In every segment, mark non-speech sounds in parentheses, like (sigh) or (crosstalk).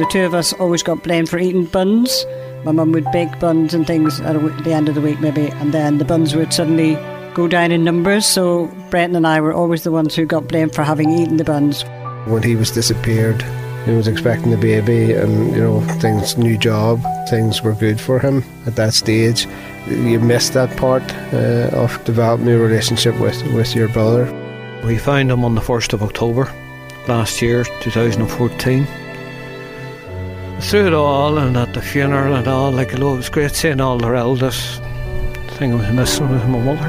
The two of us always got blamed for eating buns. My mum would bake buns and things at the end of the week, maybe, and then the buns would suddenly go down in numbers. So Brendan and I were always the ones who got blamed for having eaten the buns. When he was disappeared, he was expecting the baby, and you know things, new job, things were good for him at that stage. You missed that part uh, of developing a relationship with with your brother. We found him on the 1st of October last year, 2014. Through it all and at the funeral and all, like, it was great seeing all their elders. The thing I was missing was my mother.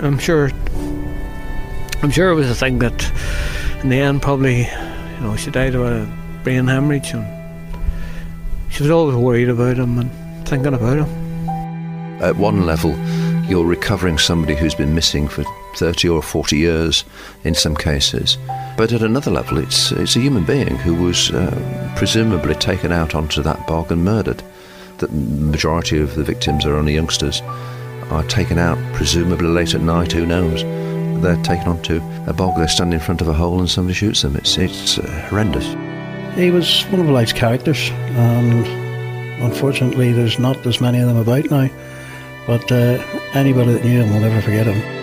I'm sure, I'm sure it was a thing that in the end probably, you know, she died of a brain hemorrhage and she was always worried about him and thinking about him. At one level, you're recovering somebody who's been missing for 30 or 40 years in some cases. But at another level, it's, it's a human being who was uh, presumably taken out onto that bog and murdered. The majority of the victims are only youngsters, are taken out presumably late at night, who knows. They're taken onto a bog, they stand in front of a hole and somebody shoots them. It's, it's uh, horrendous. He was one of life's characters, and unfortunately, there's not as many of them about now. But uh, anybody that knew him will never forget him.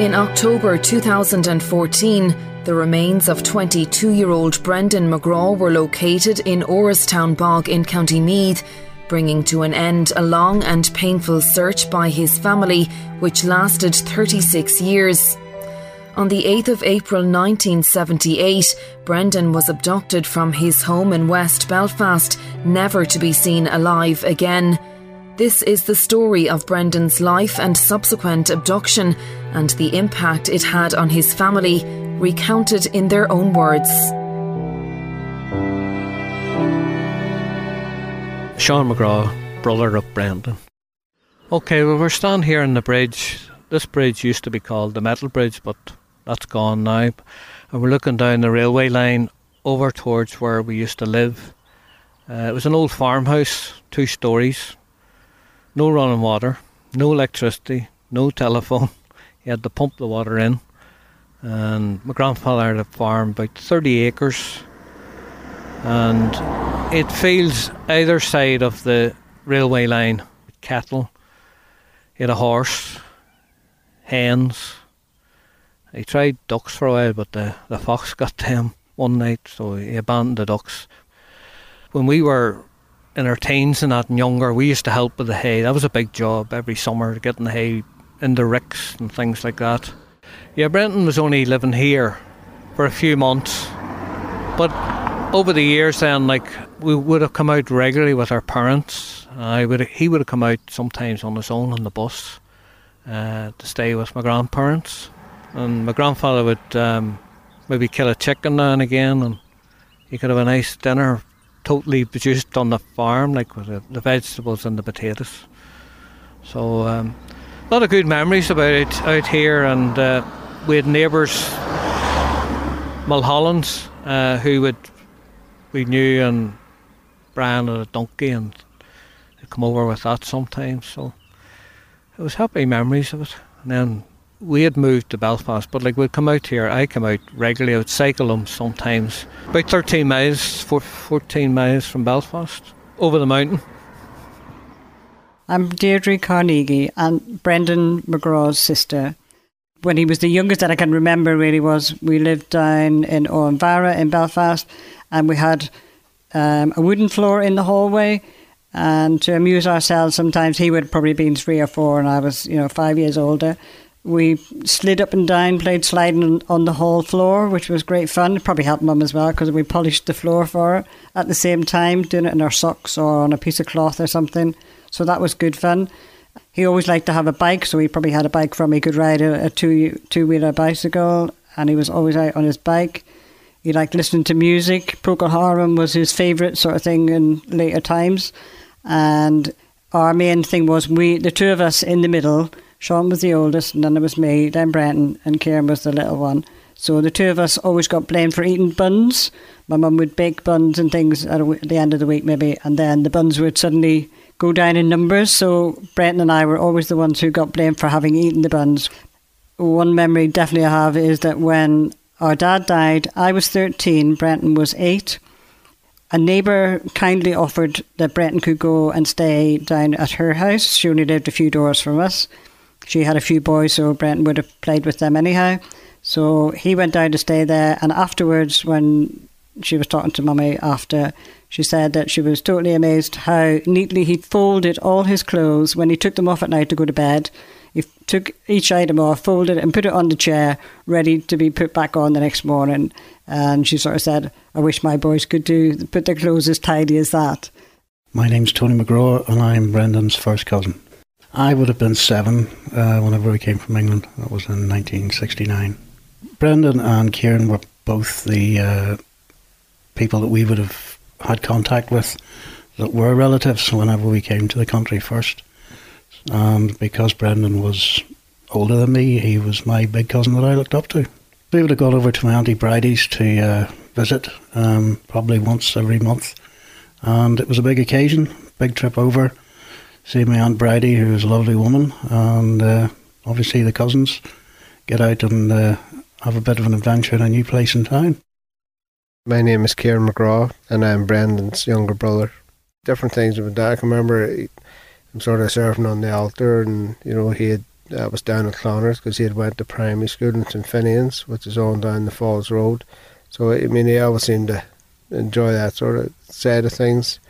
In October 2014, the remains of 22 year old Brendan Megraw were located in Oristown Bog in County Meath, bringing to an end a long and painful search by his family, which lasted 36 years. On the 8th of April 1978, Brendan was abducted from his home in West Belfast, never to be seen alive again. This is the story of Brendan's life and subsequent abduction and the impact it had on his family, recounted in their own words. Sean Megraw, brother of Brendan. Okay, well, we're standing here on the bridge. This bridge used to be called the Metal Bridge, but that's gone now. And we're looking down the railway line over towards where we used to live. Uh, it was an old farmhouse, two stories, no running water, no electricity, no telephone. You had to pump the water in. And my grandfather had a farm, about 30 acres. And it fields either side of the railway line cattle. He had a horse, hens. He tried ducks for a while, but the, the fox (laughs) got to him one night, so he abandoned the ducks. When we were in our teens and that and younger, we used to help with the hay. That was a big job every summer, getting the hay in the ricks and things like that. Yeah, Brendan was only living here for a few months, but over the years, then like we would have come out regularly with our parents. I would he would have come out sometimes on his own on the bus uh, to stay with my grandparents, and my grandfather would um, maybe kill a chicken now and again, and he could have a nice dinner totally produced on the farm, like with the, the vegetables and the potatoes. So, um, a lot of good memories about it out here, and uh, we had neighbours, Mulhollands, uh, who would we knew, and Brian had a donkey, and they'd come over with that sometimes. So, it was happy memories of it. And then we had moved to Belfast, but like we'd come out here. I come out regularly. I would cycle them sometimes, about 13 miles, 14 miles from Belfast, over the mountain. I'm Deirdre Carnegie and Brendan Megraw's sister. When he was the youngest that I can remember, really was we lived down in Owenvarragh in Belfast, and we had um, a wooden floor in the hallway. And to amuse ourselves, sometimes he would probably been three or four, and I was, you know, five years older we slid up and down, played sliding on the hall floor, which was great fun. It probably helped mum as well because we polished the floor for her at the same time, doing it in our socks or on a piece of cloth or something. So that was good fun. He always liked to have a bike, so he probably had a bike from he could ride a, a two two wheeler bicycle, and he was always out on his bike. He liked listening to music. Procol was his favourite sort of thing in later times, and our main thing was we the two of us in the middle Sean was the oldest, and then there was me, then Brendan, and Kieran was the little one. So the two of us always got blamed for eating buns. My mum would bake buns and things at the end of the week, maybe, and then the buns would suddenly go down in numbers. So Brendan and I were always the ones who got blamed for having eaten the buns. One memory definitely I have is that when our dad died, I was 13, Brendan was 8. A neighbour kindly offered that Brendan could go and stay down at her house. She only lived a few doors from us she had a few boys, so Brendan would have played with them anyhow. So he went down to stay there, and afterwards, when she was talking to mummy after, she said that she was totally amazed how neatly he folded all his clothes when he took them off at night to go to bed. He took each item off, folded it, and put it on the chair, ready to be put back on the next morning. And she sort of said, "I wish my boys could do put their clothes as tidy as that." My name's Tony Megraw, and I'm Brendan's first cousin. I would have been seven uh, whenever we came from England. That was in 1969. Brendan and Kieran were both the uh, people that we would have had contact with that were relatives whenever we came to the country first. And because Brendan was older than me, he was my big cousin that I looked up to. We would have gone over to my Auntie Bridie's to uh, visit, um, probably once every month. And it was a big occasion, big trip over see my Aunt Bridie, who's a lovely woman, and uh, obviously the cousins get out and uh, have a bit of an adventure in a new place in town. My name is Kieran Megraw, and I'm Brendan's younger brother. Different things with dad. I can remember I'm sort of serving on the altar, and you know he had I was down at Cloners because he had went to primary school in St Finian's, which is on down the Falls Road. So I mean, he always seemed to enjoy that sort of side of things.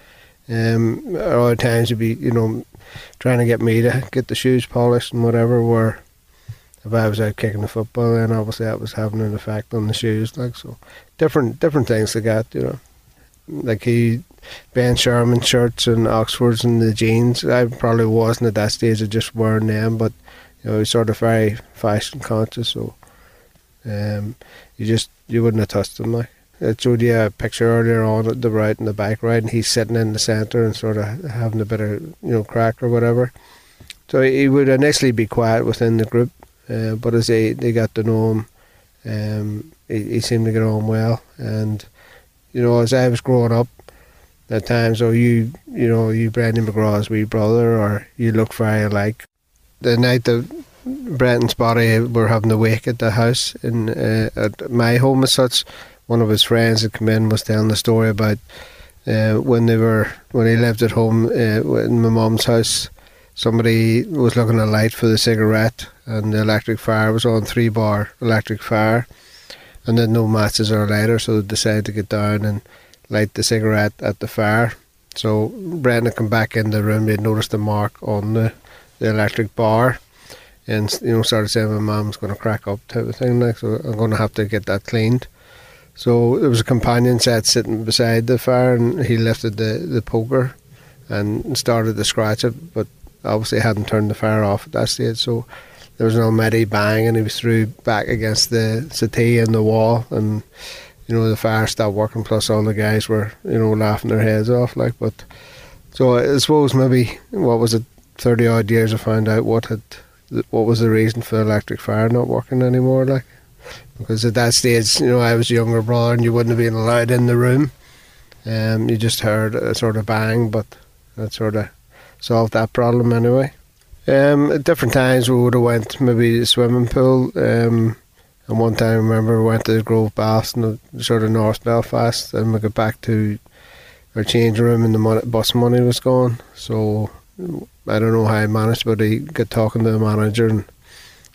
Um, other times you'd be, you know, trying to get me to get the shoes polished and whatever. Where if I was out kicking the football, then obviously that was having an effect on the shoes. Like so, different different things to get, you know. Like he, Ben Sherman shirts and Oxfords and the jeans. I probably wasn't at that stage of just wearing them, but you know, he's sort of very fashion conscious. So, um, you just you wouldn't have touched them like. I showed you a picture earlier on at the right and the bike ride, and he's sitting in the centre and sort of having a bit of you know crack or whatever. So he would initially be quiet within the group, uh, but as they, they got to know him, um, he, he seemed to get on well. And you know, as I was growing up, at times, oh, you you know, you Brendan Megraw's wee brother, or you look very alike. The night that Brendan's body were having the wake at the house in uh, at my home as such one of his friends had come in was telling the story about uh, when they were when he lived at home uh, in my mum's house. Somebody was looking at a light for the cigarette, and the electric fire was on three bar electric fire, and then no matches or lighter, so they decided to get down and light the cigarette at the fire. So Brendan had come back in the room. He'd noticed the mark on the, the electric bar, and you know started saying my mum's going to crack up type of thing. Like so, I'm going to have to get that cleaned. So there was a companion set sitting beside the fire, and he lifted the, the poker and started to scratch it, but obviously hadn't turned the fire off at that stage. So there was an almighty bang, and he was through back against the settee and the wall, and you know the fire stopped working. Plus, all the guys were you know laughing their heads off, like. But so I suppose maybe what was it, thirty odd years, I found out what had what was the reason for the electric fire not working anymore, like because at that stage, you know, I was a younger brother and you wouldn't have been allowed in the room. Um, you just heard a sort of bang, but that sort of solved that problem anyway. Um, at different times we would have went maybe the swimming pool. Um, and one time I remember we went to the Grove Baths in the sort of North Belfast and we got back to our change room and the money, bus money was gone. So I don't know how I managed, but he got talking to the manager and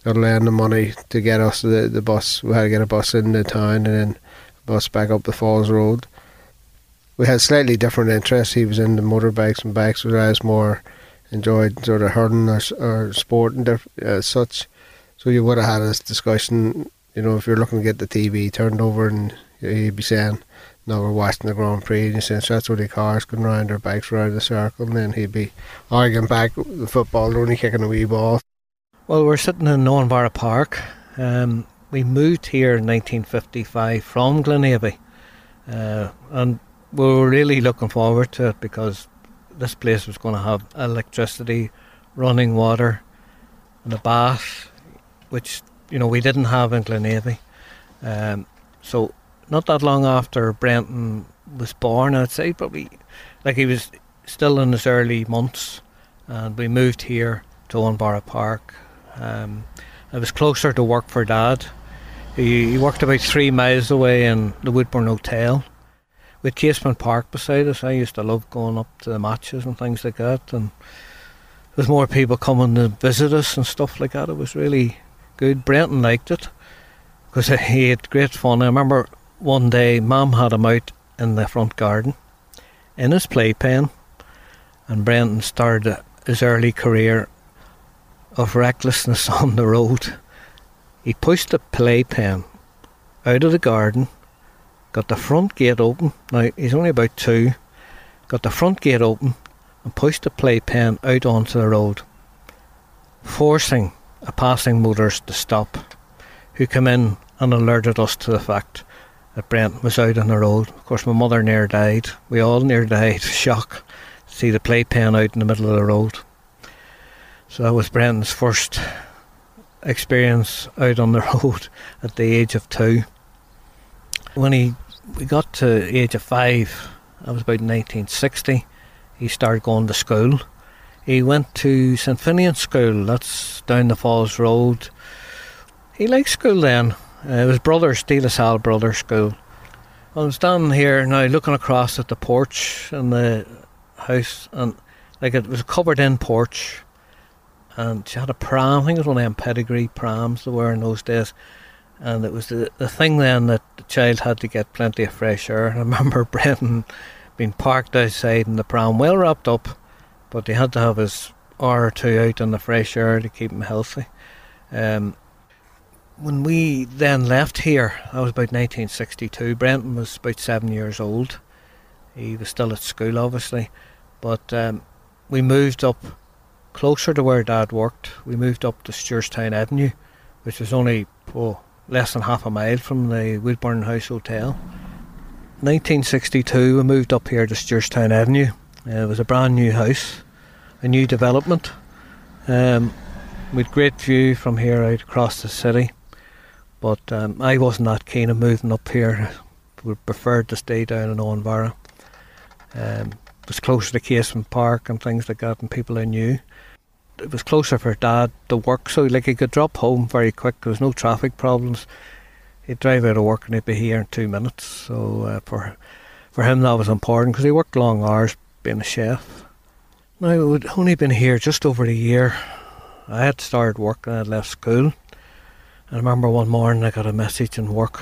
got lend the money to get us the, the bus. We had to get a bus in the town and then bus back up the Falls Road. We had slightly different interests. He was into motorbikes and bikes, whereas more enjoyed sort of hurling or, or sport and diff- uh, such. So you would have had this discussion, you know, if you're looking to get the TV turned over and he'd be saying, no, we're watching the Grand Prix, and he says that's what the cars going round their bikes around the circle, and then he'd be arguing back the football, only kicking a wee ball. Well, we're sitting in Owenvarragh Park. Um, we moved here in 1955 from Glenavy, uh, and we were really looking forward to it because this place was going to have electricity, running water, and a bath, which you know we didn't have in Glenavy. Um, so not that long after Brendan was born, I'd say probably like he was still in his early months, and we moved here to Owenvarragh Park. Um, it was closer to work for Dad. He, he, worked about three miles away in the Woodbourne Hotel with Casement Park beside us. I used to love going up to the matches and things like that, and was more people coming to visit us and stuff like that. It was really good. Brendan liked it because (laughs) he had great fun. I remember one day, Mum had him out in the front garden in his playpen, and Brendan started his early career of recklessness (laughs) on the road. He pushed the playpen out of the garden, got the front gate open. Now he's only about two. Got the front gate open and pushed the playpen out onto the road, forcing a passing motorist to stop, who came in and alerted us to the fact that Brent was out on the road. Of course, my mother near died. We all near died. Shock. To see the playpen out in the middle of the road. So that was Brendan's first experience out on the (laughs) road at the age of two. When he we got to the age of five, that was about 1960, he started going to school. He went to St Finian School, that's down the Falls Road. He liked school then. Uh, it was Brothers, De La Salle Brothers School. I was standing here now looking across at the porch and the house, and like it was a covered in porch, and she had a pram. I think it was one of them pedigree prams they were in those days. And it was the, the thing then that the child had to get plenty of fresh air. I (laughs) remember Brendan being parked outside in the pram, well wrapped up, but he had to have his hour or two out in the fresh air to keep him healthy. Um, when we then left here, that was about 1962. Brendan was about seven years old. He was still at school, obviously, but um, we moved up closer to where Dad worked. We moved up to Stewartstown Avenue, which was only oh, less than half a mile from the Woodbourne House Hotel. 1962, we moved up here to Stewartstown Avenue. Uh, it was a brand new house, a new development. Um, with great view from here out across the city. But um, I wasn't that keen on moving up here. We preferred to stay down in Owenvarragh. Um, it was closer to Casement Park and things like that, and people I knew. It was closer for Dad to work, so like he could drop home very quick. There was no traffic problems. He'd drive out of work and he'd be here in two minutes. So uh, for for him that was important because he worked long hours being a chef. Now I'd only been here just over a year. I had started work and I had left school. I remember one morning I got a message in work.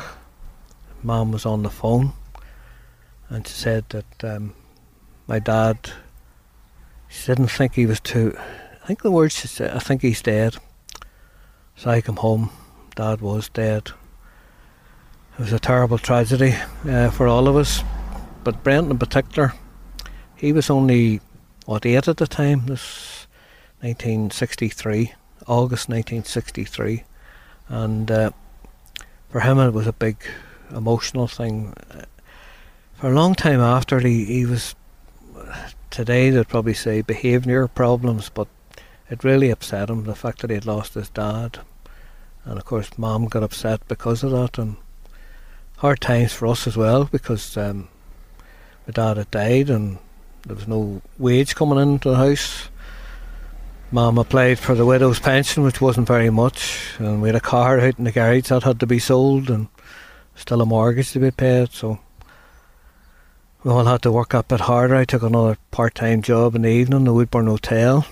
Mom was on the phone and she said that um, my dad, she didn't think he was too, I think the words she said, I think he's dead. So I come home, dad was dead. It was a terrible tragedy uh, for all of us, but Brent in particular, he was only, what, eight at the time, this 1963, August 1963 and uh, for him it was a big emotional thing. For a long time after, he, he was today they'd probably say behaviour problems, but it really upset him the fact that he had lost his dad, and of course, mom got upset because of that, and hard times for us as well because um, my dad had died and there was no wage coming into the house. Mum applied for the widow's pension, which wasn't very much, and we had a car out in the garage that had to be sold, and still a mortgage to be paid, so we all had to work a bit harder. I took another part-time job in the evening, the Woodbourne Hotel,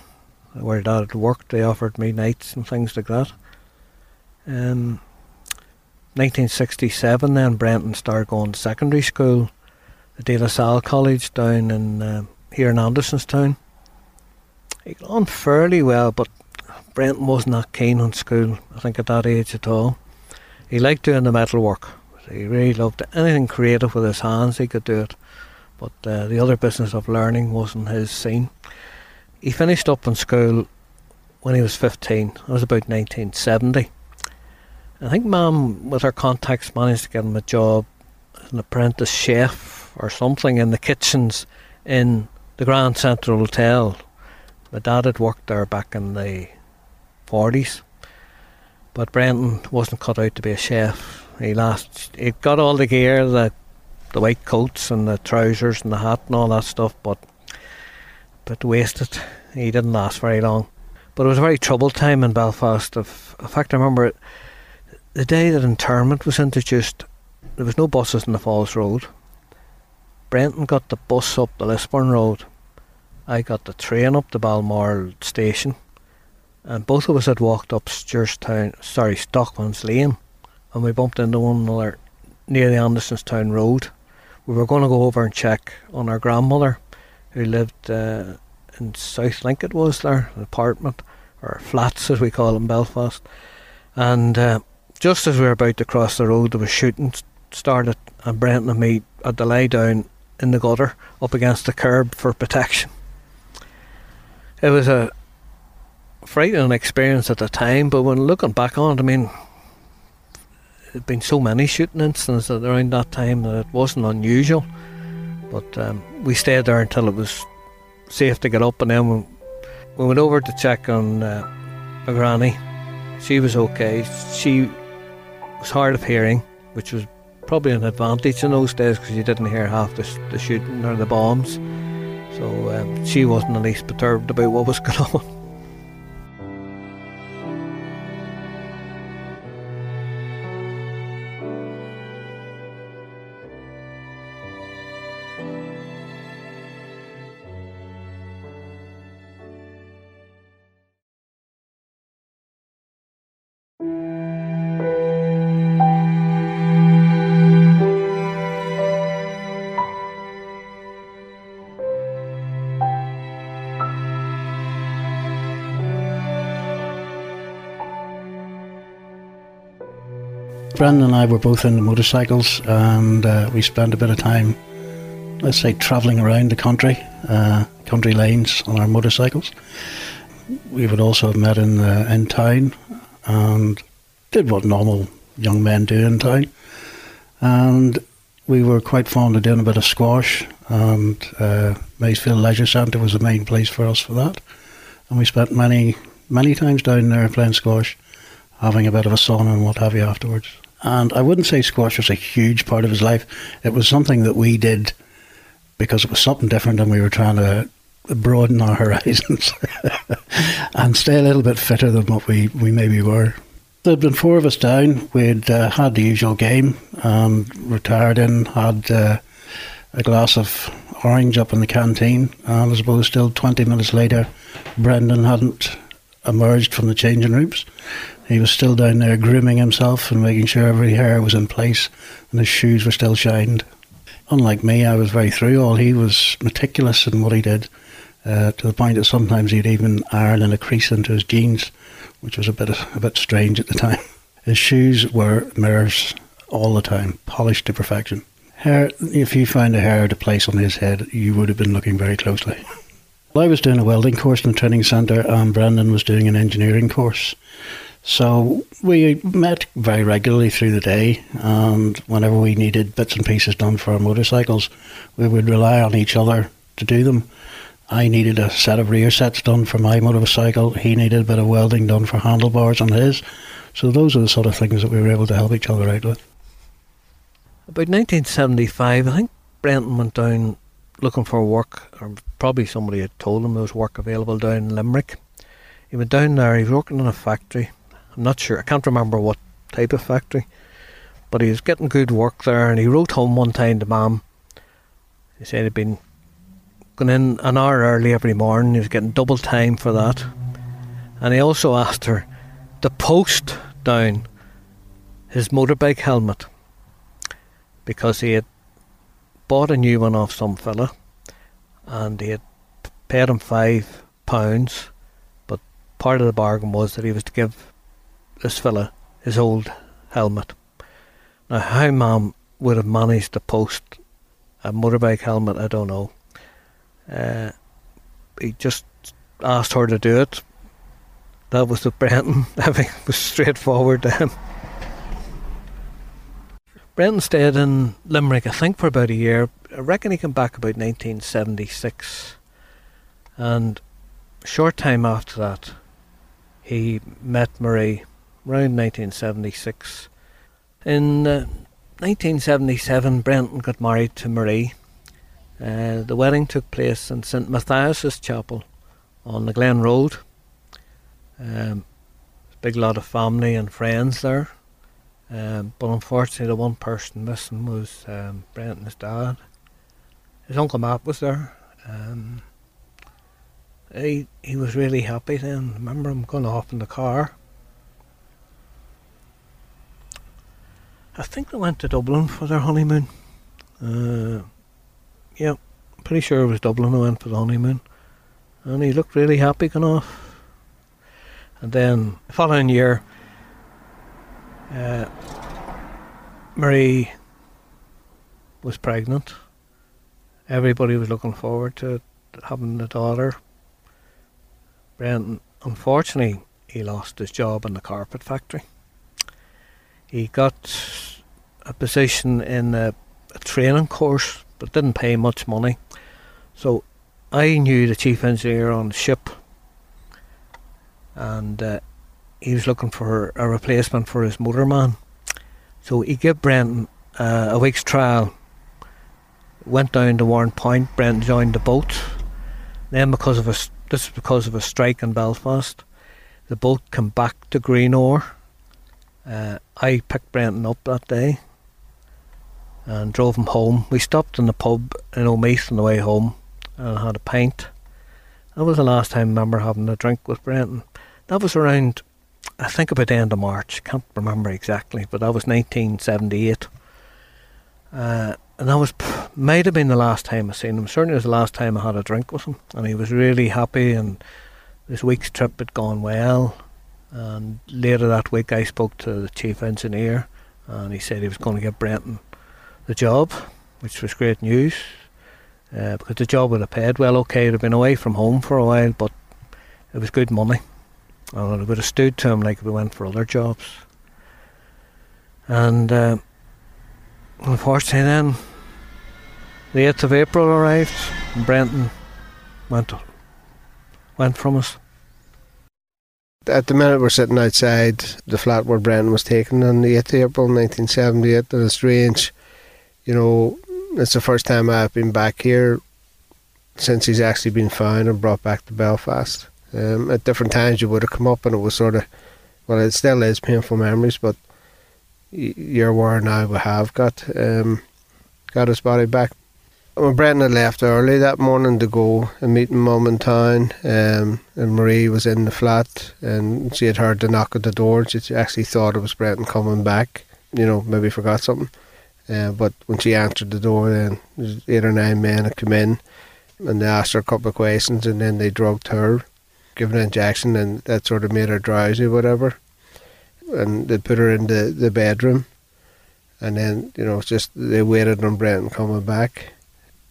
where Dad worked. They offered me nights and things like that. Um, 1967, then Brendan started going to secondary school the De La Salle College down in uh, here in Andersonstown. He got on fairly well, but Brendan wasn't that keen on school, I think, at that age at all. He liked doing the metal work. He really loved anything creative with his hands, he could do it. But uh, the other business of learning wasn't his scene. He finished up in school when he was 15. That was about 1970. I think Mum, with her contacts, managed to get him a job as an apprentice chef or something in the kitchens in the Grand Central Hotel. My dad had worked there back in the 40s. But Brendan wasn't cut out to be a chef. He last he got all the gear, the the white coats and the trousers and the hat and all that stuff, but wasted. He didn't last very long. But it was a very troubled time in Belfast. in fact, I remember it, the day that internment was introduced, there was no buses in the Falls Road. Brendan got the bus up the Lisburn Road. I got the train up to Balmoral station. And both of us had walked up Stewartstown, sorry, Stockman's Lane. And we bumped into one another near the Andersonstown Road. We were going to go over and check on our grandmother who lived uh, in South Link, it was there, an apartment, or flats as we call them in Belfast. And uh, just as we were about to cross the road, there was shooting started, and Brent and me had to lie down in the gutter up against the curb for protection. It was a frightening experience at the time, but when looking back on it, I mean, there'd been so many shooting incidents around that time that it wasn't unusual. But um, we stayed there until it was safe to get up, and then we, we went over to check on uh, my granny. She was okay. She was hard of hearing, which was probably an advantage in those days because you didn't hear half the, the shooting or the bombs. So um, she wasn't the least perturbed about what was (laughs) going on. Brendan and I were both into motorcycles, and uh, we spent a bit of time, let's say, travelling around the country, uh, country lanes on our motorcycles. We would also have met in uh, in town, and did what normal young men do in town. And we were quite fond of doing a bit of squash, and uh, Maysfield Leisure Centre was the main place for us for that. And we spent many, many times down there playing squash, having a bit of a sauna and what have you afterwards. And I wouldn't say squash was a huge part of his life. It was something that we did because it was something different and we were trying to broaden our (laughs) horizons (laughs) and stay a little bit fitter than what we, we maybe were. There'd been four of us down. We'd uh, had the usual game and retired in, had uh, a glass of orange up in the canteen. And I suppose still 20 minutes later, Brendan hadn't emerged from the changing rooms. He was still down there grooming himself and making sure every hair was in place and his shoes were still shined. Unlike me, I was very through all. He was meticulous in what he did, uh, to the point that sometimes he'd even iron in a crease into his jeans, which was a bit a bit strange at the time. (laughs) His shoes were mirrors all the time, polished to perfection. Hair, if you found a hair to place on his head, you would have been looking very closely. (laughs) I was doing a welding course in the training centre, and Brendan was doing an engineering course. So we met very regularly through the day, and whenever we needed bits and pieces done for our motorcycles, we would rely on each other to do them. I needed a set of rear sets done for my motorcycle. He needed a bit of welding done for handlebars on his. So those are the sort of things that we were able to help each other out with. About 1975, I think Brendan went down looking for work, or probably somebody had told him there was work available down in Limerick. he went down there. He was working in a factory. I'm not sure. I can't remember what type of factory, but he was getting good work there. And he wrote home one time to Mum. He said he'd been going in an hour early every morning. He was getting double time for that. And he also asked her to post down his motorbike helmet because he had bought a new one off some fella and he had paid him five pounds, but part of the bargain was that he was to give this fella his old helmet. Now, how Mum would have managed to post a motorbike helmet, I don't know. Uh, he just asked her to do it. That was the (laughs) Brendan. Everything was straightforward to him. Brendan stayed in Limerick, I think, for about a year. I reckon he came back about 1976. And short time after that, he met Marie around 1976. In uh, 1977, Brendan got married to Marie. Uh, the wedding took place in St Matthias's Chapel on the Glen Road. Um, big lot of family and friends there. Um, but unfortunately, the one person missing was um, his dad. His uncle Matt was there. Um, he he was really happy then. remember him going off in the car. I think they went to Dublin for their honeymoon. Uh, yeah, pretty sure it was Dublin they went for the honeymoon. And he looked really happy going off. And then the following year, uh, Marie was pregnant. Everybody was looking forward to having a daughter. Brendan, unfortunately, he lost his job in the carpet factory. He got a position in a, a training course, but didn't pay much money. So I knew the chief engineer on the ship, and uh, he was looking for a replacement for his motorman. So he gave Brendan uh, a week's trial. Went down to Warren Point, Brendan joined the boat. Then, because of a this is because of a strike in Belfast, the boat came back to Greenore. Uh, I picked Brendan up that day and drove him home. We stopped in the pub in Omeath on the way home and had a pint. That was the last time I remember having a drink with Brendan. That was around I think about the end of March. Can't remember exactly, but that was 1978. Uh, and that was might have been the last time I seen him. Certainly, it was the last time I had a drink with him, and he was really happy. And this week's trip had gone well. And later that week, I spoke to the chief engineer, and he said he was going to give Brendan the job, which was great news. Uh, because the job would have paid well. Okay, he'd have been away from home for a while, but it was good money. And it would have stood to him like we went for other jobs. And uh, unfortunately, then the 8th of April arrived, and Brendan went, went from us. At the minute, we're sitting outside the flat where Brendan was taken on the 8th of April 1978, and it's strange. You know, it's the first time I've been back here since he's actually been found and brought back to Belfast. Um, at different times you would have come up and it was sort of, well, it still is painful memories, but you're where now we have got um, got his body back. When Brendan had left early that morning to go and meet mum in town, um, and Marie was in the flat, and she had heard the knock at the door. She actually thought it was Brendan coming back. You know, maybe forgot something. Uh, but when she answered the door, then eight or nine men had come in, and they asked her a couple of questions, and then they drugged her given an injection and that sort of made her drowsy whatever. And they put her in the, the bedroom and then, you know, just they waited on Brendan coming back.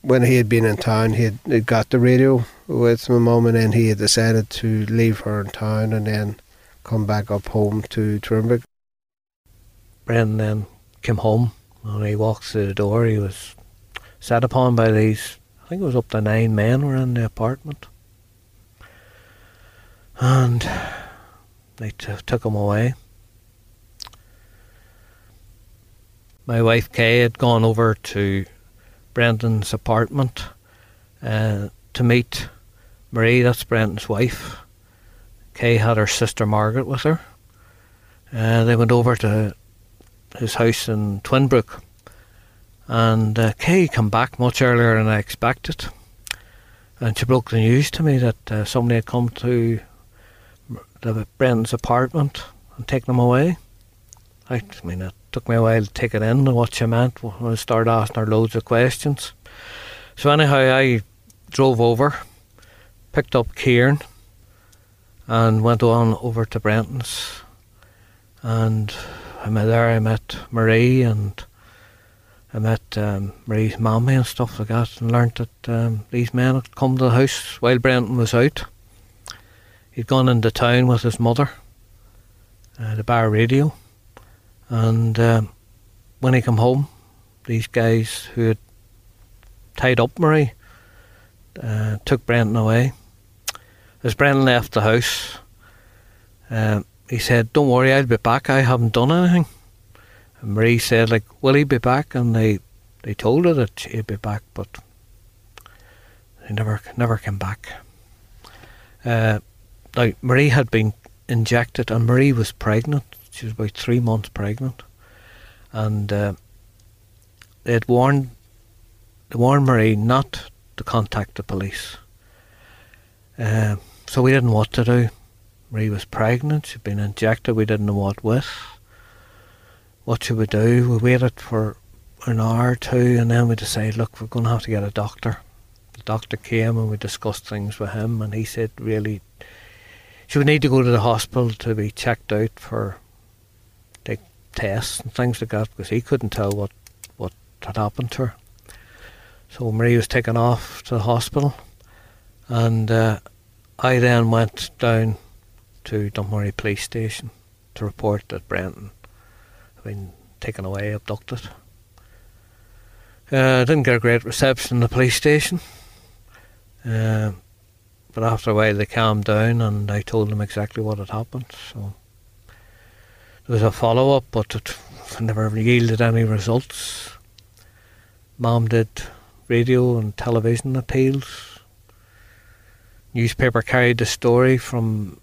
When he had been in town, he had got the radio with my mum and then he had decided to leave her in town and then come back up home to Twinbrook. Brendan then came home and he walks through the door. He was sat upon by these, I think it was up to nine men were in the apartment and they t- took him away. My wife Kay had gone over to Brendan's apartment uh, to meet Marie, that's Brendan's wife. Kay had her sister Margaret with her. Uh, they went over to his house in Twinbrook, and uh, Kay came back much earlier than I expected. And she broke the news to me that uh, somebody had come to the Brendan's apartment and taken them away. I mean, it took me a while to take it in and what she meant when I started asking her loads of questions. So anyhow, I drove over, picked up Kieran, and went on over to Brendan's. And I met there. I met Marie and I met um, Marie's mommy and stuff like that, and learnt that um, these men had come to the house while Brendan was out. He'd gone into town with his mother, uh, the bar radio, and um, when he came home, these guys who had tied up Marie uh, took Brendan away. As Brendan left the house, uh, he said, "Don't worry, I'll be back. I haven't done anything." And Marie said, "Like, will he be back?" And they they told her that he'd be back, but he never never came back. Uh, now Marie had been injected, and Marie was pregnant. She was about three months pregnant, and uh, they had warned they warned Marie not to contact the police. Uh, so we didn't know what to do. Marie was pregnant, she'd been injected, we didn't know what with. What should we do? We waited for an hour or two and then we decided, look, we're going to have to get a doctor. The doctor came and we discussed things with him and he said, really, she would need to go to the hospital to be checked out for like tests and things like that because he couldn't tell what, what had happened to her. So Marie was taken off to the hospital and uh, I then went down to Dunmurry Police Station to report that Brendan had been taken away, abducted. Uh, didn't get a great reception in the police station, uh, but after a while they calmed down and I told them exactly what had happened. So there was a follow up, but it never yielded any results. Mom did radio and television appeals. Newspaper carried the story from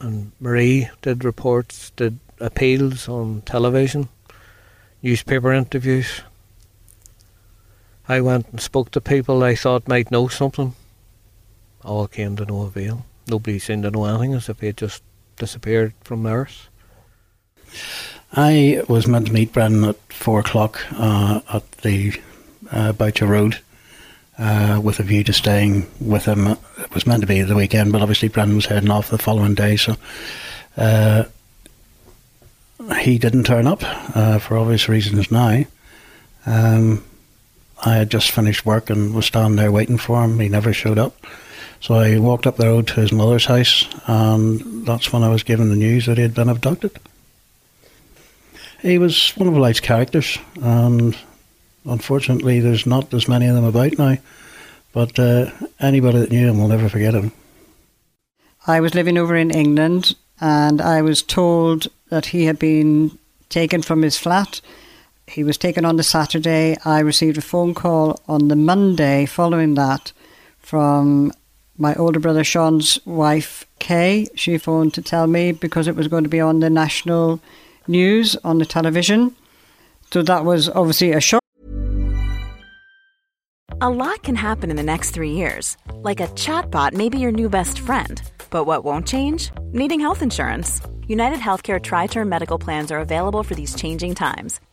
and Marie did reports, did appeals on television, newspaper interviews. I went and spoke to people I thought might know something. All came to no avail. Nobody seemed to know anything as if he had just disappeared from the earth. I was meant to meet Brendan at four o'clock uh, at the uh, Boucher Road uh, with a view to staying with him. It was meant to be the weekend, but obviously Brendan was heading off the following day, so uh, he didn't turn up uh, for obvious reasons now. Um, I had just finished work and was standing there waiting for him. He never showed up. So I walked up the road to his mother's house, and that's when I was given the news that he had been abducted. He was one of life's characters, and unfortunately, there's not as many of them about now. But uh, anybody that knew him will never forget him. I was living over in England, and I was told that he had been taken from his flat. He was taken on the Saturday. I received a phone call on the Monday following that from my older brother Sean's wife, Kay. She phoned to tell me because it was going to be on the national news on the television. So that was obviously a shock. A lot can happen in the next three years. Like a chatbot may be your new best friend. But what won't change? Needing health insurance. United Healthcare TriTerm Medical Plans are available for these changing times.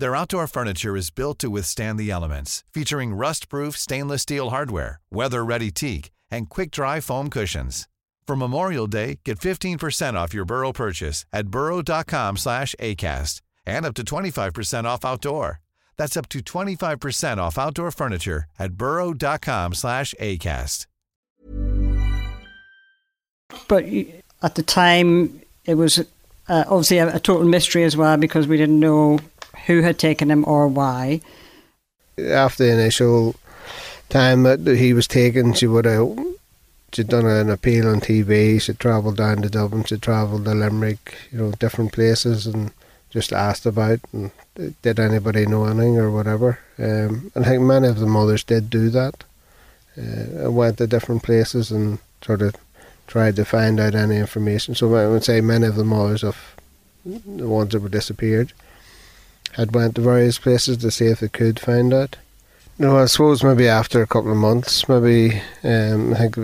Their outdoor furniture is built to withstand the elements, featuring rust-proof stainless steel hardware, weather-ready teak, and quick-dry foam cushions. For Memorial Day, get 15% off your Burrow purchase at burrow.com slash ACAST and up to 25% off outdoor. That's up to 25% off outdoor furniture at burrow.com slash ACAST. But at the time, it was uh, obviously a, a total mystery as well because we didn't know who had taken him or why. After the initial time that he was taken, she would have she'd done an appeal on TV. She'd travelled down to Dublin. She'd travelled to Limerick, you know, different places, and just asked about and did anybody know anything or whatever. Um, and I think many of the mothers did do that. Uh, went to different places and sort of tried to find out any information. So I would say many of the mothers of the ones that were disappeared had went to various places to see if they could find out. No, I suppose maybe after a couple of months, maybe um, I think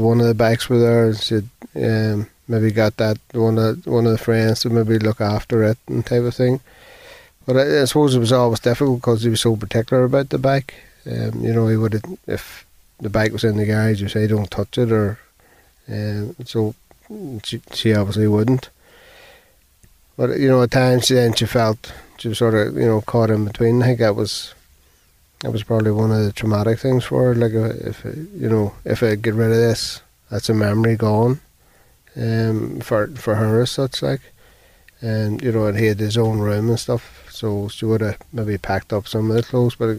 one of the bikes were there and said um, maybe got that one of one of the friends to maybe look after it and type of thing. But I, I suppose it was always difficult because he was so particular about the bike. Um, you know, he would if the bike was in the garage, you say don't touch it, or um, so she, she obviously wouldn't. But you know, at times then she felt was sort of you know caught in between. I think that was that was probably one of the traumatic things for her. Like if you know if I get rid of this, that's a memory gone, um, for for her as such like, and you know and he had his own room and stuff, so she would have maybe packed up some of the clothes, but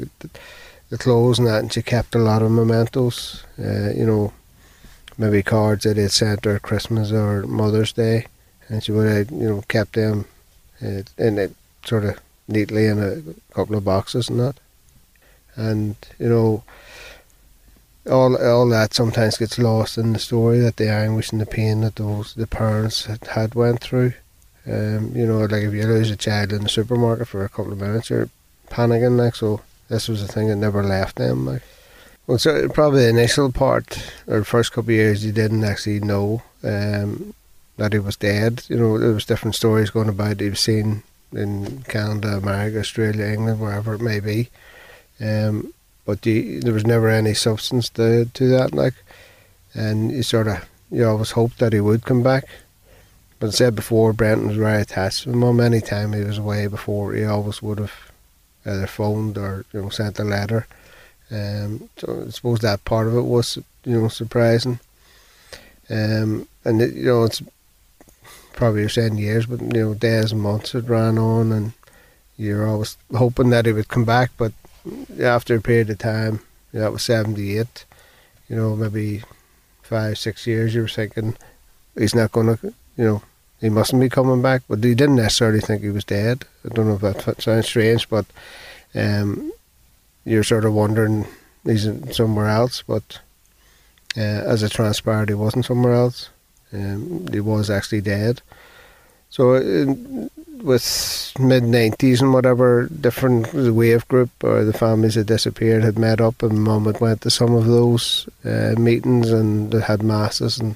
the clothes and that, and she kept a lot of mementos, uh, you know, maybe cards that he sent her Christmas or Mother's Day, and she would have you know kept them, uh, in it sort of neatly in a couple of boxes and that and you know all all that sometimes gets lost in the story that the anguish and the pain that those the parents had, had went through. Um, you know, like if you lose a child in the supermarket for a couple of minutes, you're panicking. Like so, this was a thing that never left them. Like, well, so probably the initial part or first couple of years, you didn't actually know um, that he was dead. You know, there was different stories going about. He was seen in Canada, America, Australia, England, wherever it may be. Um, but there was never any substance to, to that, like, and you sort of you always hoped that he would come back. But I said before, Brendan was very attached to mum. Any time he was away before, he always would have either phoned or you know sent a letter. Um, so I suppose that part of it was you know surprising. Um, and it, you know it's probably you're saying years, but you know days and months had ran on, and you're always hoping that he would come back, but after a period of time, that was 78, you know, maybe five, six years, you were thinking, he's not going to, you know, he mustn't be coming back. But you didn't necessarily think he was dead. I don't know if that sounds strange, but um, you're sort of wondering he's somewhere else. But uh, as it transpired, he wasn't somewhere else. Um, he was actually dead. So uh, with mid nineties and whatever different the wave group or the families that disappeared had met up and mum had went to some of those uh, meetings and they had masses and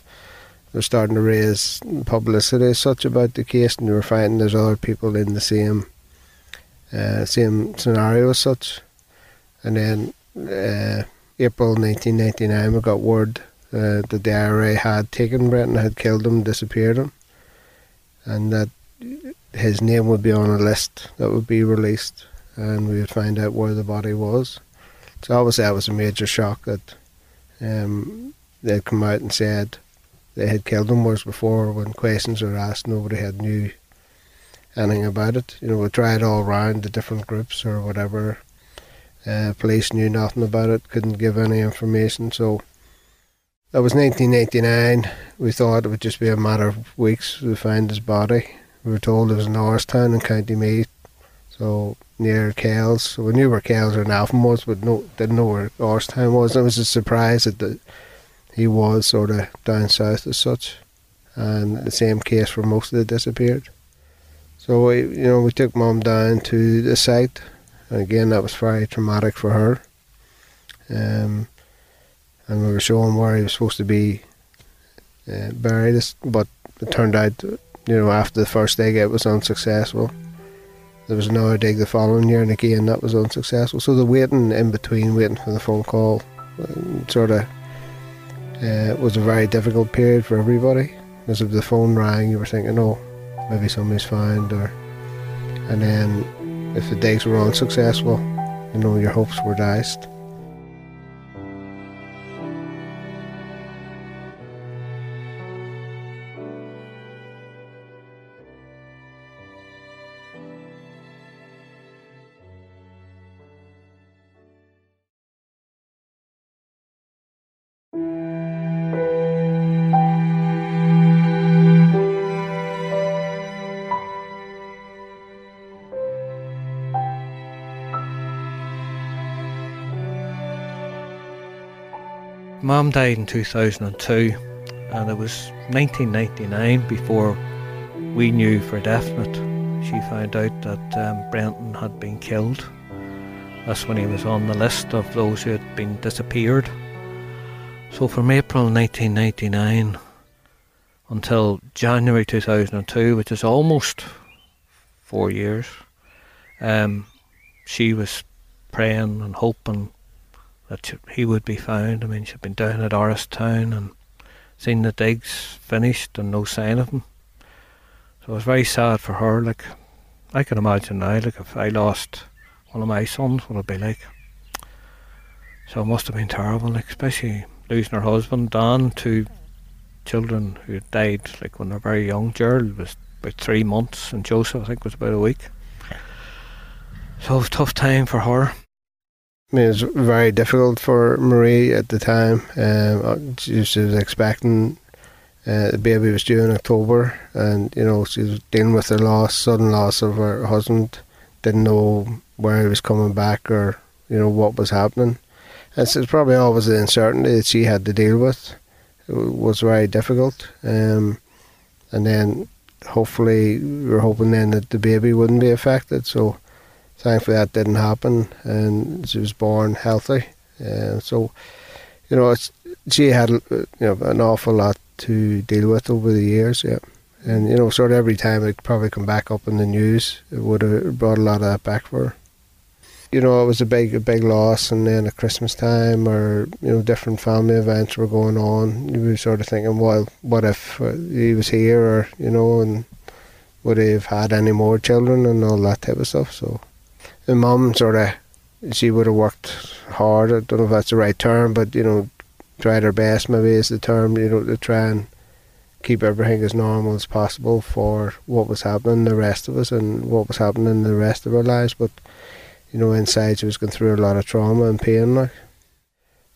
they're starting to raise publicity such about the case and they were finding there's other people in the same uh, same scenario as such and then uh, April 1999 we got word uh, that the IRA had taken Brendan had killed him disappeared him and that his name would be on a list that would be released, and we would find out where the body was. So obviously that was a major shock that um, they'd come out and said they had killed him. Whereas before, when questions were asked, nobody had knew anything about it. You know, we tried all round the different groups or whatever. Uh, police knew nothing about it, couldn't give any information. So that was 1989. We thought it would just be a matter of weeks to find his body. We were told it was in Oristown in County Meath, so near Kells. So we knew where Kells or Navan was, but no, didn't know where Oristown was. And it was a surprise that the, he was sort of down south as such, and the same case for most of the disappeared. So we, you know, we took mum down to the site, and again that was very traumatic for her. Um, and we were showing where he was supposed to be uh, buried. But it turned out, you know, after the first dig, it was unsuccessful. There was another dig the following year, and again that was unsuccessful. So the waiting in between, waiting for the phone call, uh, sort of uh, was a very difficult period for everybody. Because if the phone rang, you were thinking, oh, maybe somebody's found, or and then if the digs were unsuccessful, you know, your hopes were diced. Mum died in 2002, and it was 1999 before we knew for definite. She found out that um, Brendan had been killed. That's when he was on the list of those who had been disappeared. So from April 1999 until January 2002, which is almost four years, um, she was praying and hoping that he would be found. I mean, she'd been down at Oristown and seen the digs finished and no sign of him. So it was very sad for her. Like, I can imagine now, like, if I lost one of my sons, what it'd be like. So it must have been terrible, like, especially losing her husband, Dan, two children who died, like, when they were very young. Gerald was about three months, and Joseph, I think, was about a week. So it was a tough time for her. It was very difficult for Marie at the time. Um, uh, she was expecting uh, the baby was due in October, and you know she was dealing with the loss, sudden loss of her husband. Didn't know where he was coming back or you know what was happening. And so it's probably always the uncertainty that she had to deal with. It was very difficult. Um, and then hopefully we were hoping then that the baby wouldn't be affected. So thankfully that didn't happen, and she was born healthy. Uh, so, you know, she had you know an awful lot to deal with over the years. Yeah, and you know, sort of every time it probably come back up in the news, it would have brought a lot of that back for her. You know, it was a big, a big loss, and then at Christmas time, or you know, different family events were going on. You were sort of thinking, well, what if uh, he was here, or you know, and would he have had any more children and all that type of stuff? So the mum sort of she would have worked hard. I don't know if that's the right term, but you know, tried her best. Maybe is the term. You know, to try and keep everything as normal as possible for what was happening the rest of us and what was happening in the rest of our lives. But you know, inside she was going through a lot of trauma and pain. Like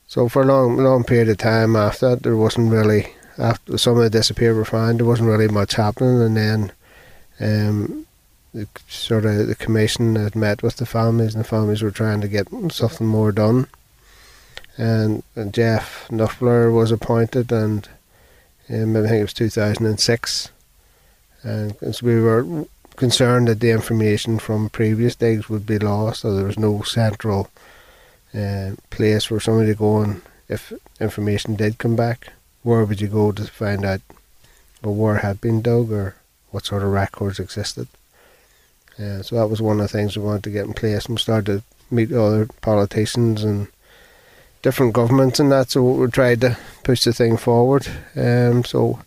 so, for a long, long period of time after that, there wasn't really after some of the disappeared were found. There wasn't really much happening, and then. Um, the sort of the commission had met with the families, and the families were trying to get something more done. And, and Geoff Knupfer was appointed, and um, I think it was 2006. And so we were concerned that the information from previous digs would be lost, or there was no central uh, place for somebody to go and if information did come back, where would you go to find out well, where had been dug or what sort of records existed? Yeah, so that was one of the things we wanted to get in place and we started to meet other politicians and different governments and that. So we tried to push the thing forward. Um, so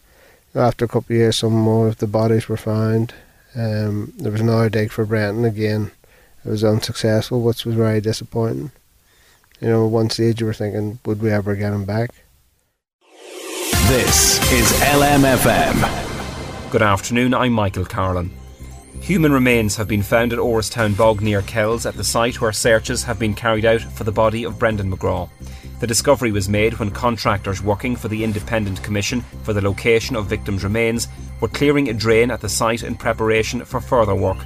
after a couple of years, some more of the bodies were found. Um, there was another dig for Brendan again. It was unsuccessful, which was very disappointing. You know, at one stage you were thinking, would we ever get him back? This is LMFM. Good afternoon, I'm Michael Carlin. Human remains have been found at Oristown Bog near Kells at the site where searches have been carried out for the body of Brendan Megraw. The discovery was made when contractors working for the Independent Commission for the location of victims' remains were clearing a drain at the site in preparation for further work.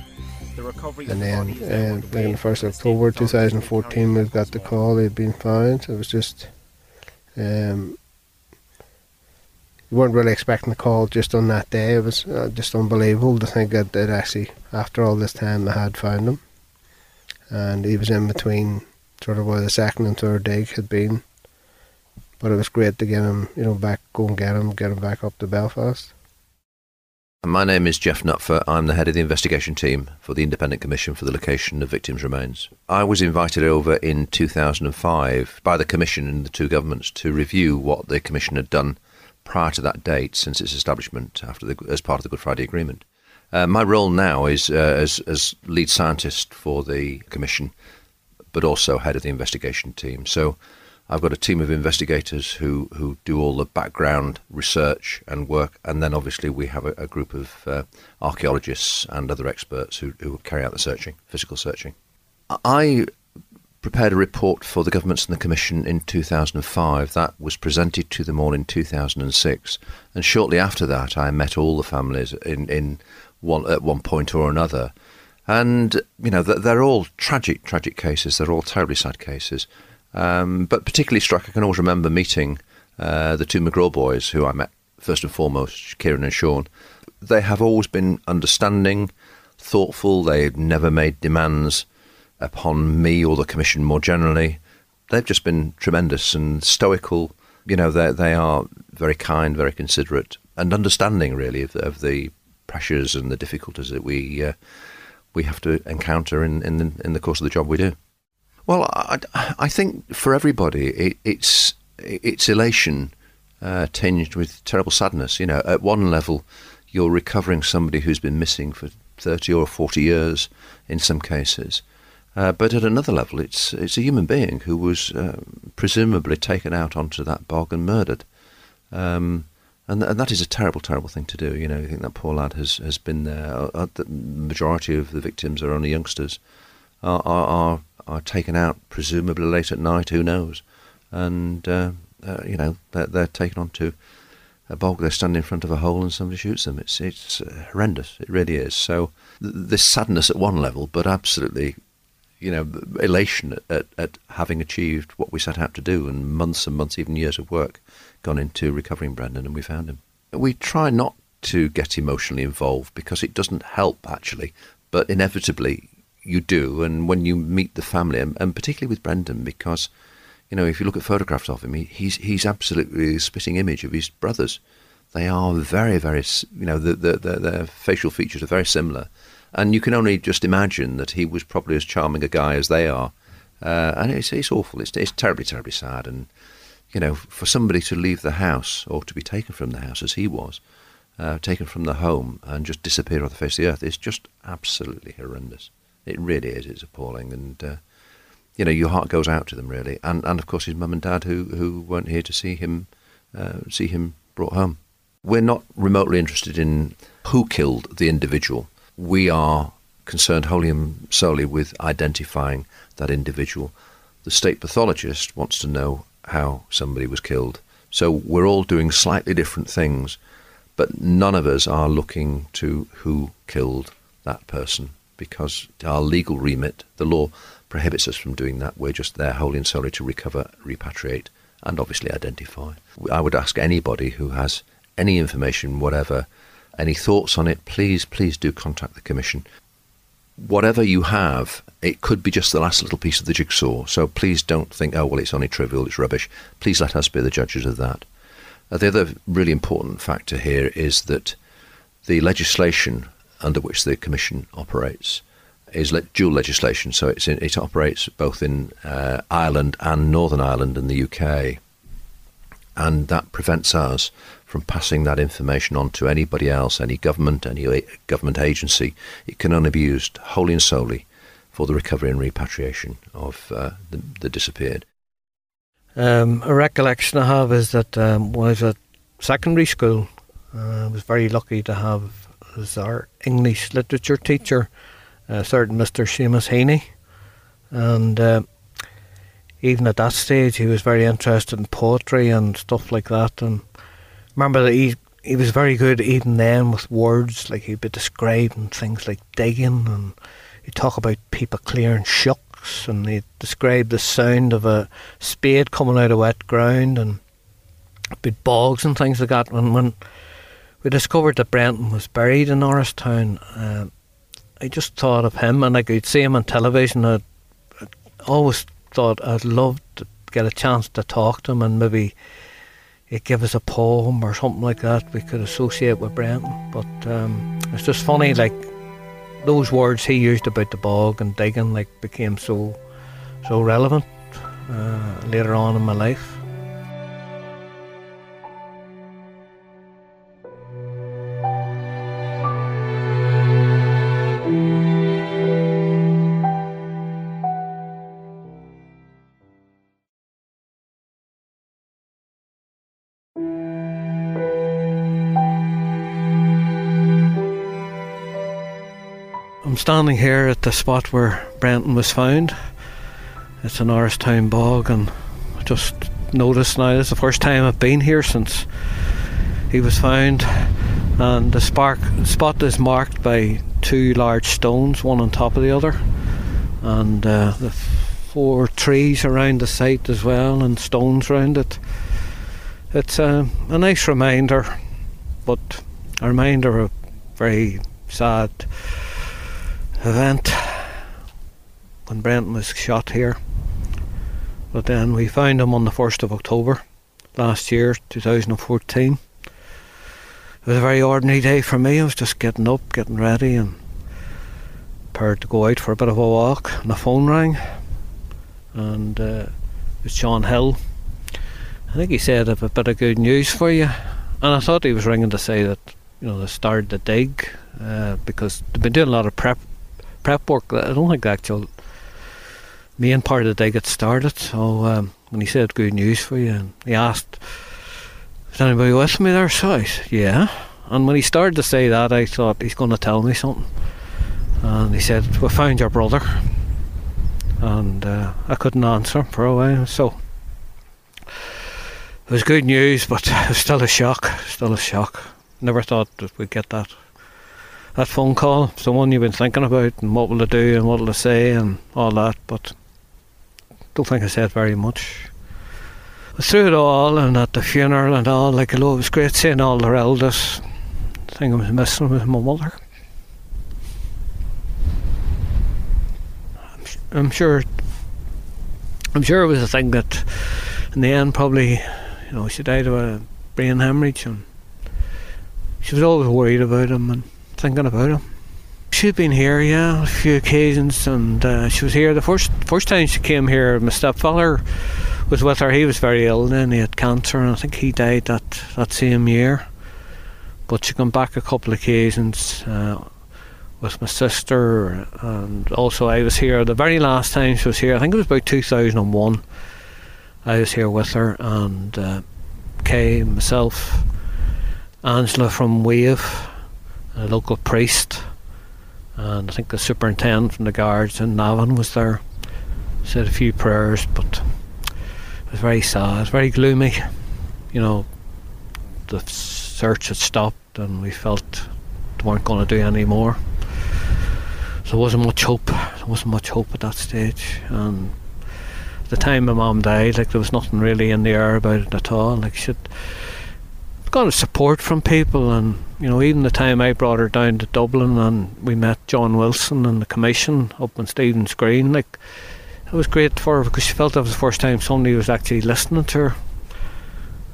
The recovery and then, uh, the 1st of October 2014, we got the call they'd been found. It was just um, you weren't really expecting the call just on that day. It was uh, just unbelievable to think that that actually, after all this time, they had found him. And he was in between sort of where the second and third dig had been. But it was great to get him, you know, back, go and get him, get him back up to Belfast. My name is Geoff Knupfer. I'm the head of the investigation team for the Independent Commission for the Location of Victims' Remains. I was invited over in 2005 by the Commission and the two governments to review what the Commission had done prior to that date since its establishment after the, as part of the Good Friday Agreement. Uh, my role now is uh, as, as lead scientist for the Commission, but also head of the investigation team. So I've got a team of investigators who, who do all the background research and work, and then obviously we have a, a group of uh, archaeologists and other experts who, who carry out the searching, physical searching. I prepared a report for the governments and the commission in 2005 that was presented to them all in 2006 and shortly after that I met all the families in, in one at one point or another. And you know they're all tragic tragic cases. They're all terribly sad cases. Um, but particularly struck, I can always remember meeting uh, the two Megraw boys who I met first and foremost, Kieran and Sean. They have always been understanding, thoughtful. They've never made demands upon me or the commission more generally. They've just been tremendous and stoical. You know, they they are very kind, very considerate, and understanding really of, of the pressures and the difficulties that we uh, we have to encounter in in the, in the course of the job we do. Well, I, I think for everybody, it, it's it's elation uh, tinged with terrible sadness. You know, at one level, you're recovering somebody who's been missing for thirty or forty years in some cases, uh, but at another level, it's it's a human being who was uh, presumably taken out onto that bog and murdered. Um, and, th- and, that is a terrible, terrible thing to do. You know, I think that poor lad has, has been there. Uh, uh, the majority of the victims are only youngsters. Are, are, are are taken out, presumably late at night, who knows? And, uh, uh, you know, they're, they're, taken onto a bog, they stand in front of a hole and somebody shoots them. It's, it's horrendous, it really is. So, th- this sadness at one level, but absolutely, you know, elation at, at, having achieved what we set out to do and months and months, even years of work gone into recovering Brendan and we found him. We try not to get emotionally involved because it doesn't help actually, but inevitably you do, and when you meet the family, and, and, particularly with Brendan, because you know if you look at photographs of him, he, he's he's absolutely a spitting image of his brothers. They are very, very, you know, the, the, the, their facial features are very similar, and you can only just imagine that he was probably as charming a guy as they are, uh, and it's it's awful. It's it's terribly, terribly sad, and you know, for somebody to leave the house or to be taken from the house as he was. Uh, taken from the home and just disappear off the face of the earth is just absolutely horrendous. It really is. It's appalling, and uh, you know your heart goes out to them really, and and of course his mum and dad who who weren't here to see him uh, see him brought home. We're not remotely interested in who killed the individual. We are concerned wholly and solely with identifying that individual. The state pathologist wants to know how somebody was killed. So we're all doing slightly different things, but none of us are looking to who killed that person because our legal remit, the law prohibits us from doing that. We're just there wholly and solely to recover, repatriate, and obviously identify. I would ask anybody who has any information, whatever, any thoughts on it, please, please do contact the Commission. Whatever you have, it could be just the last little piece of the jigsaw. So please don't think, oh, well, it's only trivial, it's rubbish. Please let us be the judges of that. Uh, the other really important factor here is that the legislation under which the Commission operates is le- dual legislation. So in, it operates both in uh, Ireland and Northern Ireland in the UK. And that prevents us from passing that information on to anybody else, any government, any government agency. It can only be used wholly and solely for the recovery and repatriation of uh, the, the, disappeared. Um, a recollection I have is that um, when I was at secondary school, uh, I was very lucky to have was our English literature teacher, a certain Mr. Seamus Heaney. And uh, even at that stage, he was very interested in poetry and stuff like that. And remember that he he was very good even then with words, like he'd be describing things like digging, and he'd talk about people clearing shucks, and he'd describe the sound of a spade coming out of wet ground, and big bogs and things like that. And when we discovered that Brendan was buried in Oristown. Uh, I just thought of him, and I could see him on television. I always thought I'd love to get a chance to talk to him and maybe he'd give us a poem or something like that we could associate with Brendan. But um, it's just funny, like those words he used about the bog and digging, like became so so relevant uh, later on in my life. Standing here at the spot where Brendan was found. It's an Oristown bog, and I just noticed now it's the first time I've been here since he was found. And the spark, spot is marked by two large stones, one on top of the other, and uh, the four trees around the site as well, and stones around it. It's uh, a nice reminder, but a reminder of very sad event when Brendan was shot here. But then we found him on the 1st of October last year, 2014. It was a very ordinary day for me. I was just getting up, getting ready, and prepared to go out for a bit of a walk. And the phone rang, and uh, was John Hill. I think he said, I've a bit of good news for you. And I thought he was ringing to say that, you know, they started the dig uh, because they've been doing a lot of prep prep work. I don't think the actual main part of the day got started. So um, when he said good news for you, and he asked, "Is anybody with me there?" So I said, "Yeah." And when he started to say that, I thought he's going to tell me something. And he said, "We found your brother," and uh, I couldn't answer for a while. So it was good news, but (laughs) it was still a shock. Still a shock. Never thought that we'd get that that phone call, someone you've been thinking about, and what will I do, and what will I say, and all that. But don't think I said very much. But through it all, and at the funeral and all, like, hello, it was great seeing all the relatives. The thing I was missing was my mother. I'm, I'm sure. I'm sure it was a thing that, in the end, probably, you know, she died of a brain hemorrhage, and she was always worried about him and thinking about him. She'd been here, yeah, a few occasions, and uh, she was here the first first time she came here. My stepfather was with her. He was very ill then. He had cancer, and I think he died that that same year. But she came back a couple of occasions uh, with my sister, and also I was here the very last time she was here. I think it was about 2001. I was here with her, and uh, Kay, myself, Angela from Wave a local priest, and I think the superintendent from the guards in Navan was there. Said a few prayers, but it was very sad, it was very gloomy. You know, the search had stopped, and we felt they weren't going to do any more. So there wasn't much hope. There wasn't much hope at that stage, and the time my mum died, like there was nothing really in the air about it at all. Like she'd got a support from people, and you know, even the time I brought her down to Dublin and we met John Wilson and the commission up on Stephen's Green, like it was great for her because she felt that was the first time somebody was actually listening to her.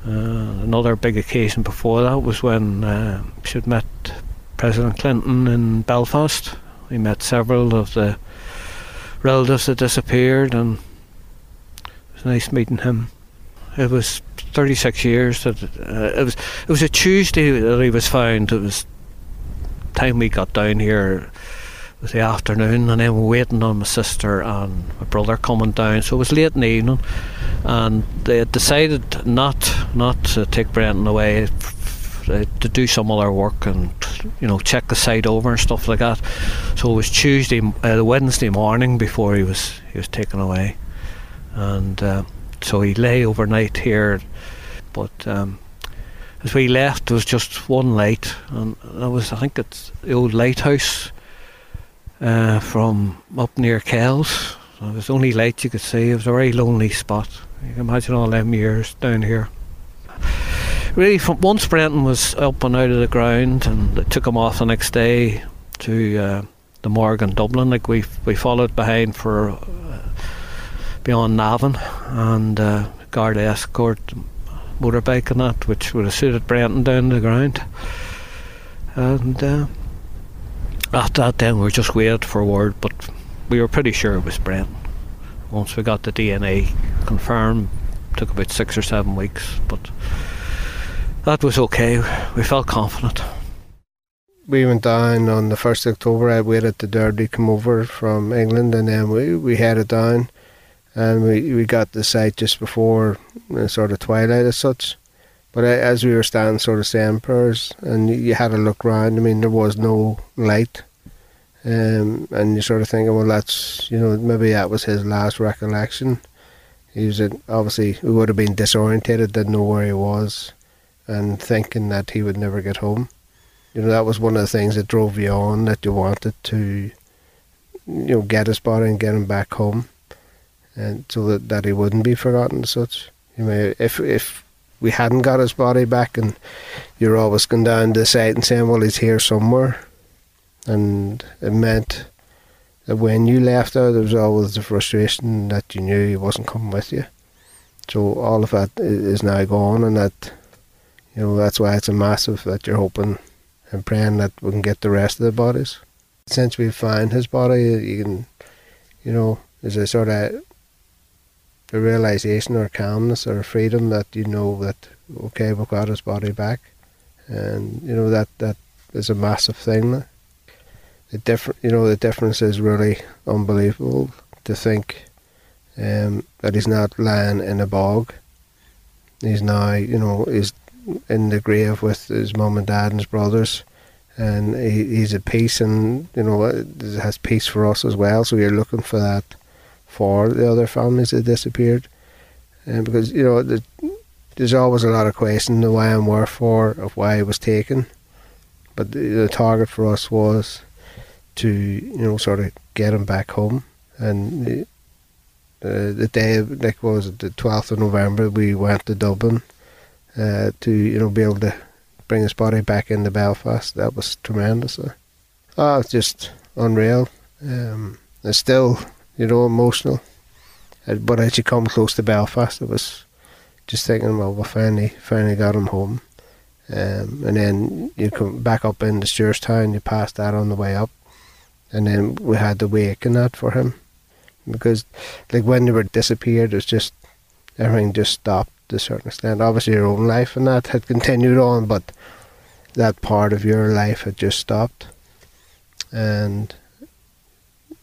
Uh, another big occasion before that was when uh, she had met President Clinton in Belfast. We met several of the relatives that disappeared, and it was nice meeting him. It was 36 years. That uh, it was it was a Tuesday that he was found. It was time we got down here. It was the afternoon, and then waiting on my sister and my brother coming down. So it was late in the evening, and they had decided not not to take Brendan away to do some other work and you know check the site over and stuff like that. So it was Tuesday, uh, Wednesday morning before he was he was taken away, and uh, so he lay overnight here but um, as we left, there was just one light, and that was, I think, it's the old lighthouse uh, from up near Kells. So it was the only light you could see. It was a very lonely spot. You can imagine all them years down here. Really, from once Brendan was up and out of the ground, and they took him off the next day to uh, the morgue in Dublin. Like we we followed behind for. Uh, beyond Navan and uh, guard escort motorbike and that, which would have suited Brendan down the ground. And uh, after that, then we just waited for word, but we were pretty sure it was Brendan. Once we got the DNA confirmed, took about six or seven weeks, but that was okay. We felt confident. We went down on the 1st of October. I waited the Derby come over from England and then we, we headed down and we, we got the site just before the sort of twilight as such. But as we were standing sort of saying prayers and you had to look round, I mean, there was no light. Um, and you're sort of thinking, well, that's, you know, maybe that was his last recollection. He was obviously, he would have been disorientated, didn't know where he was and thinking that he would never get home. You know, that was one of the things that drove you on, that you wanted to, you know, get his body and get him back home, and so that, that he wouldn't be forgotten. Such, you know, if if we hadn't got his body back, and you're always going down the site and saying, well, he's here somewhere, and it meant that when you left there, there was always the frustration that you knew he wasn't coming with you. So all of that is now gone, and that you know, that's why it's a massive that you're hoping and praying that we can get the rest of the bodies. Since we find his body, you can, you know, there's a sort of a realization or calmness or freedom that you know that okay, we've got his body back, and you know that that is a massive thing. The different, you know, the difference is really unbelievable to think um, that he's not lying in a bog. He's now, you know, he's in the grave with his mum and dad and his brothers, and he, he's at peace, and you know has peace for us as well. So you're looking for that for the other families that disappeared, and because you know the, there's always a lot of questions the why and wherefore of why it was taken, but the, the target for us was to you know sort of get him back home, and the, uh, the day like was it, the twelfth of November we went to Dublin uh, to you know be able to bring his body back into Belfast. That was tremendous. Uh, oh, it's just unreal. Um, it's still you know emotional. But as you come close to Belfast, it was just thinking, well, we finally finally got him home. Um, and then you come back up into Stewartstown, you pass that on the way up, and then we had to wake and that for him, because like when they were disappeared, it was just everything just stopped to a certain extent. Obviously, your own life and that had continued on, but that part of your life had just stopped. And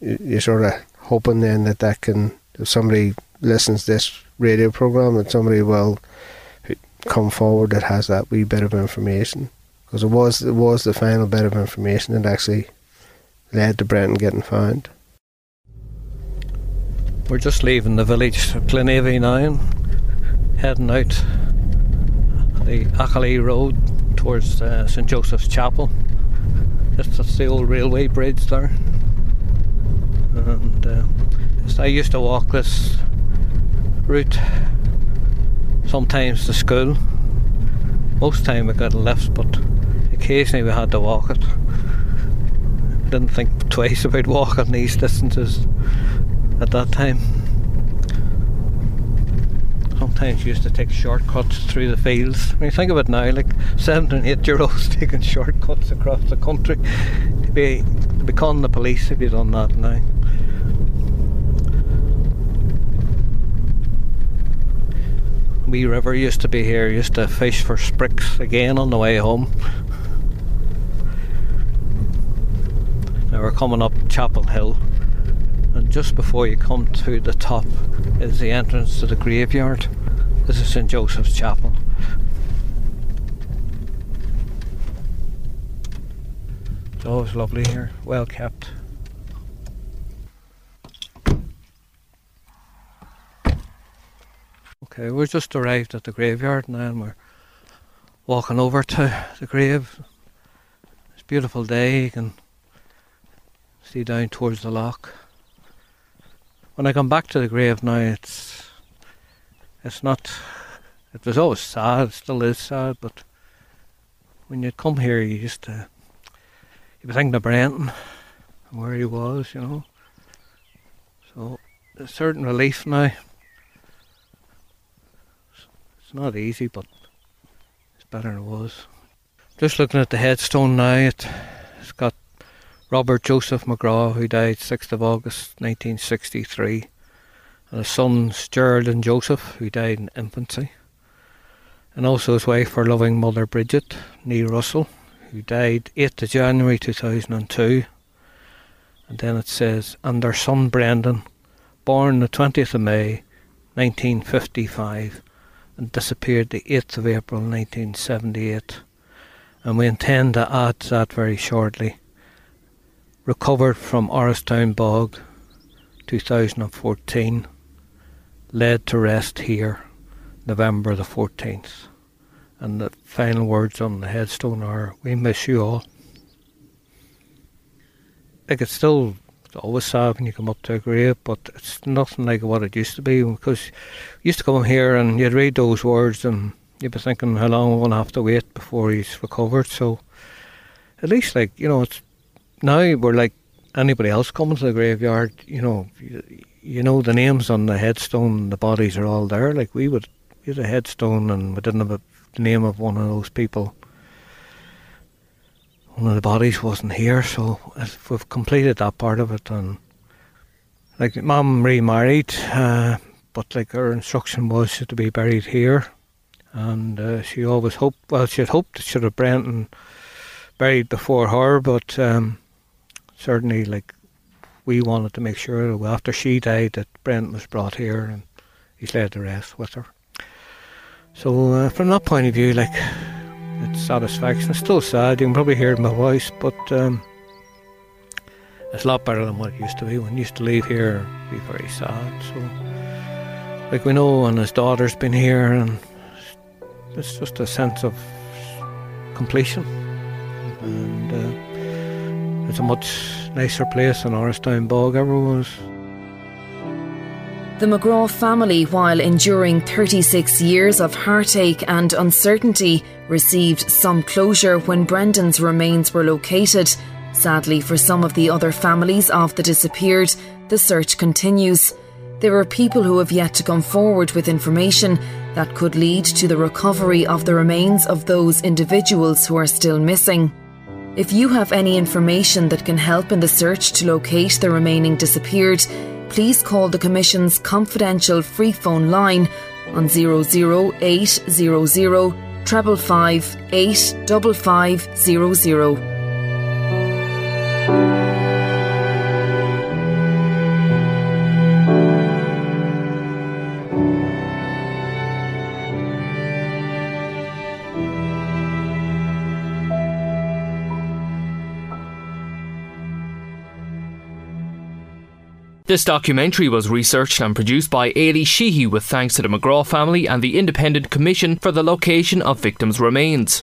you're sort of hoping then that that can, if somebody listens to this radio program, that somebody will come forward that has that wee bit of information. Because it was it was the final bit of information that actually led to Brendan getting found. We're just leaving the village of Glenavy now heading out the Achilles Road towards uh, St Joseph's Chapel. That's, that's the old railway bridge there. And uh, I used to walk this route sometimes to school. Most time we got lifts but occasionally we had to walk it. Didn't think (laughs) twice about walking these distances at that time sometimes used to take shortcuts through the fields. When you think of it now, like seven and eight year olds (laughs) taking shortcuts across the country, to be to the police if you done that now. Wee River used to be here, used to fish for spricks again on the way home. Now we're coming up Chapel Hill, and just before you come to the top is the entrance to the graveyard. This is St Joseph's Chapel. It's always lovely here, well kept. Uh, okay, we've just arrived at the graveyard now and we're walking over to the grave. It's a beautiful day, you can see down towards the loch when I come back to the grave now, it's it's not. It was always sad, still is sad, but when you come here, you used to you would think of Brendan and where he was, you know. So a certain relief now. It's not easy, but it's better than it was. Just looking at the headstone now, it, it's got Robert Joseph Megraw, who died 6th of August 1963, and his sons Gerald and Joseph, who died in infancy, and also his wife, her loving mother Bridget Neil Russell, who died 8th of January 2002. And then it says, and their son Brendan, born the 20th of May 1955 and disappeared the 8th of April 1978. And we intend to add that very shortly. Recovered from Oristown Bog 2014, laid to rest here November the 14th. And the final words on the headstone are, We miss you all. I could still always sad when you come up to a grave, but it's nothing like what it used to be because you used to come here and you'd read those words and you'd be thinking how long we're going to have to wait before he's recovered. So at least, like, you know, it's now we're like anybody else coming to the graveyard, you know, you, you know the names on the headstone, the bodies are all there. Like we would, we had a headstone and we didn't have a, the name of one of those people one of the bodies wasn't here, so we've completed that part of it. And like, mum remarried, uh, but like her instruction was to be buried here, and uh, she always hoped. Well, she had hoped that should have Brendan buried before her, but um, certainly, like, we wanted to make sure that after she died, that Brendan was brought here and he's laid to rest with her. So, uh, from that point of view, like it's satisfaction. It's still sad. You can probably hear it in my voice, but um, it's a lot better than what it used to be. When you used to leave here, be very sad. So, like we know, and his daughter's been here, and it's just a sense of completion. And uh, it's a much nicer place than Oristown Bog ever was. The Megraw family, while enduring 36 years of heartache and uncertainty, received some closure when Brendan's remains were located. Sadly, for some of the other families of the disappeared, the search continues. There are people who have yet to come forward with information that could lead to the recovery of the remains of those individuals who are still missing. If you have any information that can help in the search to locate the remaining disappeared, please call the Commission's confidential free phone line on 00800 treble five eight double five zero zero. This documentary was researched and produced by Ailey Sheehy with thanks to the Megraw family and the Independent Commission for the location of victims' remains.